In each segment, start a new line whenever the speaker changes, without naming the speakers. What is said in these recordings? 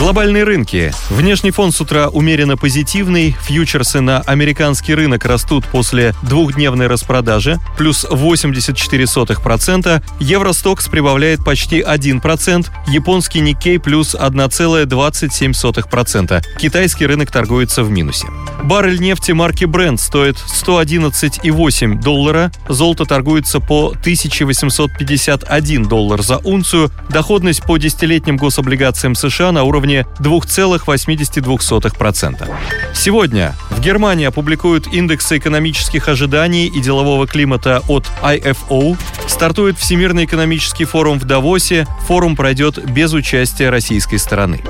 Глобальные рынки. Внешний фон с утра умеренно позитивный. Фьючерсы на американский рынок растут после двухдневной распродажи, плюс 84%. Евростокс прибавляет почти 1%. Японский Никей плюс 1,27%. Китайский рынок торгуется в минусе. Баррель нефти марки Brent стоит 111,8 доллара. Золото торгуется по 1851 доллар за унцию. Доходность по десятилетним гособлигациям США на уровне уровне 2,82%. Сегодня в Германии опубликуют индексы экономических ожиданий и делового климата от IFO. Стартует Всемирный экономический форум в Давосе. Форум пройдет без участия российской стороны.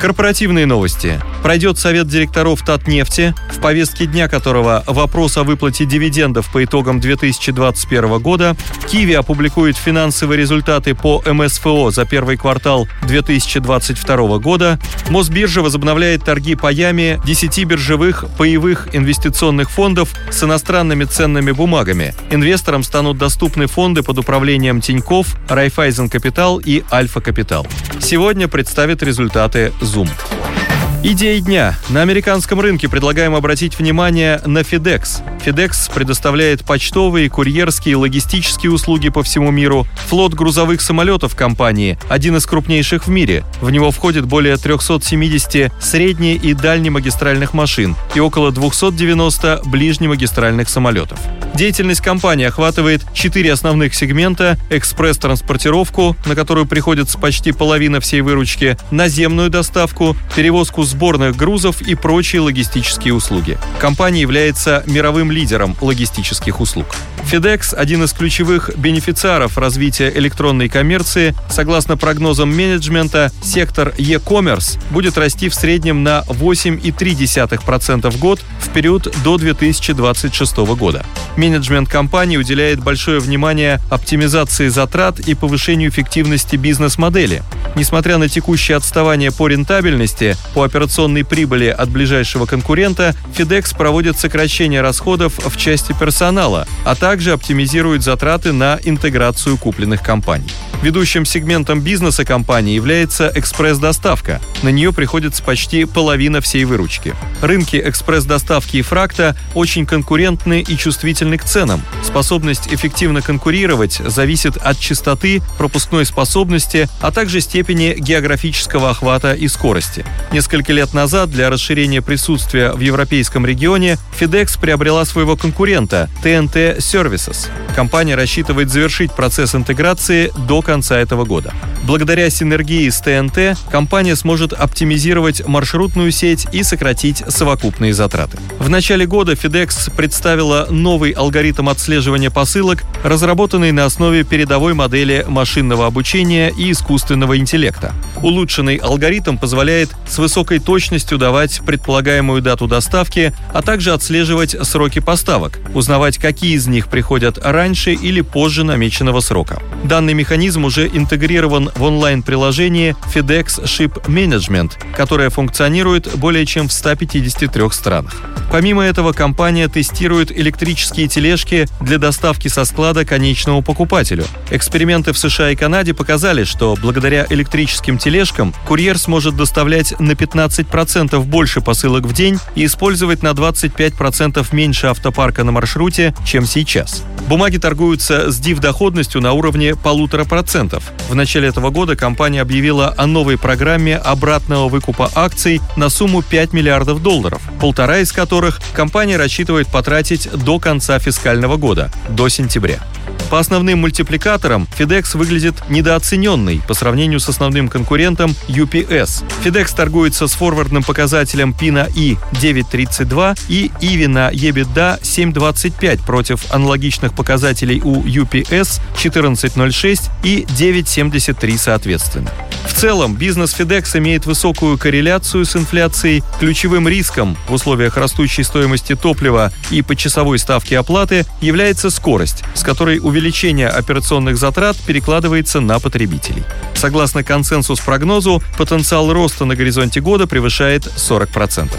Корпоративные новости. Пройдет совет директоров Татнефти, в повестке дня которого вопрос о выплате дивидендов по итогам 2021 года. Киви опубликует финансовые результаты по МСФО за первый квартал 2022 года. Мосбиржа возобновляет торги паями 10 биржевых паевых инвестиционных фондов с иностранными ценными бумагами. Инвесторам станут доступны фонды под управлением Тиньков, Райфайзен Капитал и Альфа Капитал. Сегодня представит результаты Zoom. Идеи дня. На американском рынке предлагаем обратить внимание на FedEx. FedEx предоставляет почтовые, курьерские, логистические услуги по всему миру. Флот грузовых самолетов компании – один из крупнейших в мире. В него входит более 370 средне- и дальнемагистральных машин и около 290 ближнемагистральных самолетов. Деятельность компании охватывает четыре основных сегмента – экспресс-транспортировку, на которую приходится почти половина всей выручки, наземную доставку, перевозку сборных грузов и прочие логистические услуги. Компания является мировым лидером логистических услуг. FedEx – один из ключевых бенефициаров развития электронной коммерции. Согласно прогнозам менеджмента, сектор e-commerce будет расти в среднем на 8,3% в год в период до 2026 года. Менеджмент компании уделяет большое внимание оптимизации затрат и повышению эффективности бизнес-модели. Несмотря на текущее отставание по рентабельности, по операционной прибыли от ближайшего конкурента, FedEx проводит сокращение расходов в части персонала, а также оптимизирует затраты на интеграцию купленных компаний. Ведущим сегментом бизнеса компании является экспресс-доставка. На нее приходится почти половина всей выручки. Рынки экспресс-доставки и фракта очень конкурентны и чувствительны к ценам. Способность эффективно конкурировать зависит от частоты, пропускной способности, а также степени географического охвата и скорости. Несколько лет назад для расширения присутствия в европейском регионе FedEx приобрела своего конкурента TNT Services. Компания рассчитывает завершить процесс интеграции до конца этого года. Благодаря синергии с ТНТ компания сможет оптимизировать маршрутную сеть и сократить совокупные затраты. В начале года FedEx представила новый алгоритм отслеживания посылок, разработанный на основе передовой модели машинного обучения и искусственного интеллекта. Улучшенный алгоритм позволяет с высокой точностью давать предполагаемую дату доставки, а также отслеживать сроки поставок, узнавать, какие из них приходят раньше или позже намеченного срока. Данный механизм уже интегрирован в онлайн-приложении FedEx Ship Management, которое функционирует более чем в 153 странах. Помимо этого, компания тестирует электрические тележки для доставки со склада конечному покупателю. Эксперименты в США и Канаде показали, что благодаря электрическим тележкам курьер сможет доставлять на 15% больше посылок в день и использовать на 25% меньше автопарка на маршруте, чем сейчас. Бумаги торгуются с див-доходностью на уровне полутора процентов. В начале этого года компания объявила о новой программе обратного выкупа акций на сумму 5 миллиардов долларов, полтора из которых компания рассчитывает потратить до конца фискального года, до сентября. По основным мультипликаторам FedEx выглядит недооцененной по сравнению с основным конкурентом UPS. FedEx торгуется с форвардным показателем PINA I 9.32 и EV на EBITDA 7.25 против аналогичных показателей у UPS 14.06 и 9.73 соответственно. Целом, бизнес FedEx имеет высокую корреляцию с инфляцией. Ключевым риском в условиях растущей стоимости топлива и почасовой ставки оплаты является скорость, с которой увеличение операционных затрат перекладывается на потребителей. Согласно консенсус-прогнозу, потенциал роста на горизонте года превышает 40%.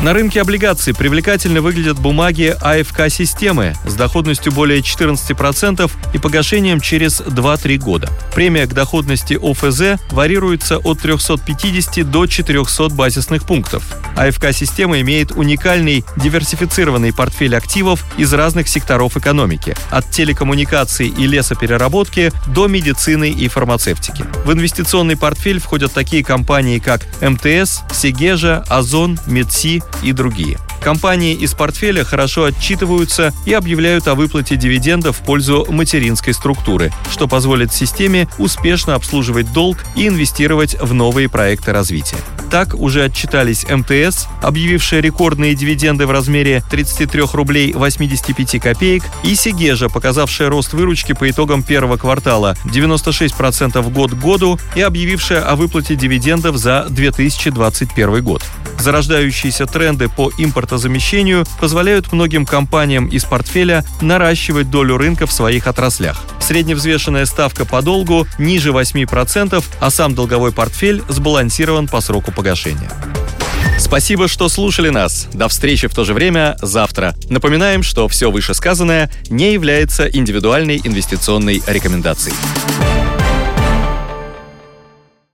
На рынке облигаций привлекательно выглядят бумаги АФК-системы с доходностью более 14% и погашением через 2-3 года. Премия к доходности ОФЗ варьируется от 350 до 400 базисных пунктов. АФК-система имеет уникальный диверсифицированный портфель активов из разных секторов экономики, от телекоммуникаций и лесопереработки до медицины и фармацевтики. В инвестиционный портфель входят такие компании, как МТС, Сегежа, Озон, Медси и другие. Компании из портфеля хорошо отчитываются и объявляют о выплате дивидендов в пользу материнской структуры, что позволит системе успешно обслуживать долг и инвестировать в новые проекты развития. Так уже отчитались МТС, объявившая рекордные дивиденды в размере 33 рублей 85 копеек, и Сигежа, показавшая рост выручки по итогам первого квартала 96% год к году и объявившая о выплате дивидендов за 2021 год. Зарождающиеся тренды по импортозамещению позволяют многим компаниям из портфеля наращивать долю рынка в своих отраслях. Средневзвешенная ставка по долгу ниже 8%, а сам долговой портфель сбалансирован по сроку погашения. Спасибо, что слушали нас. До встречи в то же время завтра. Напоминаем, что все вышесказанное не является индивидуальной инвестиционной рекомендацией.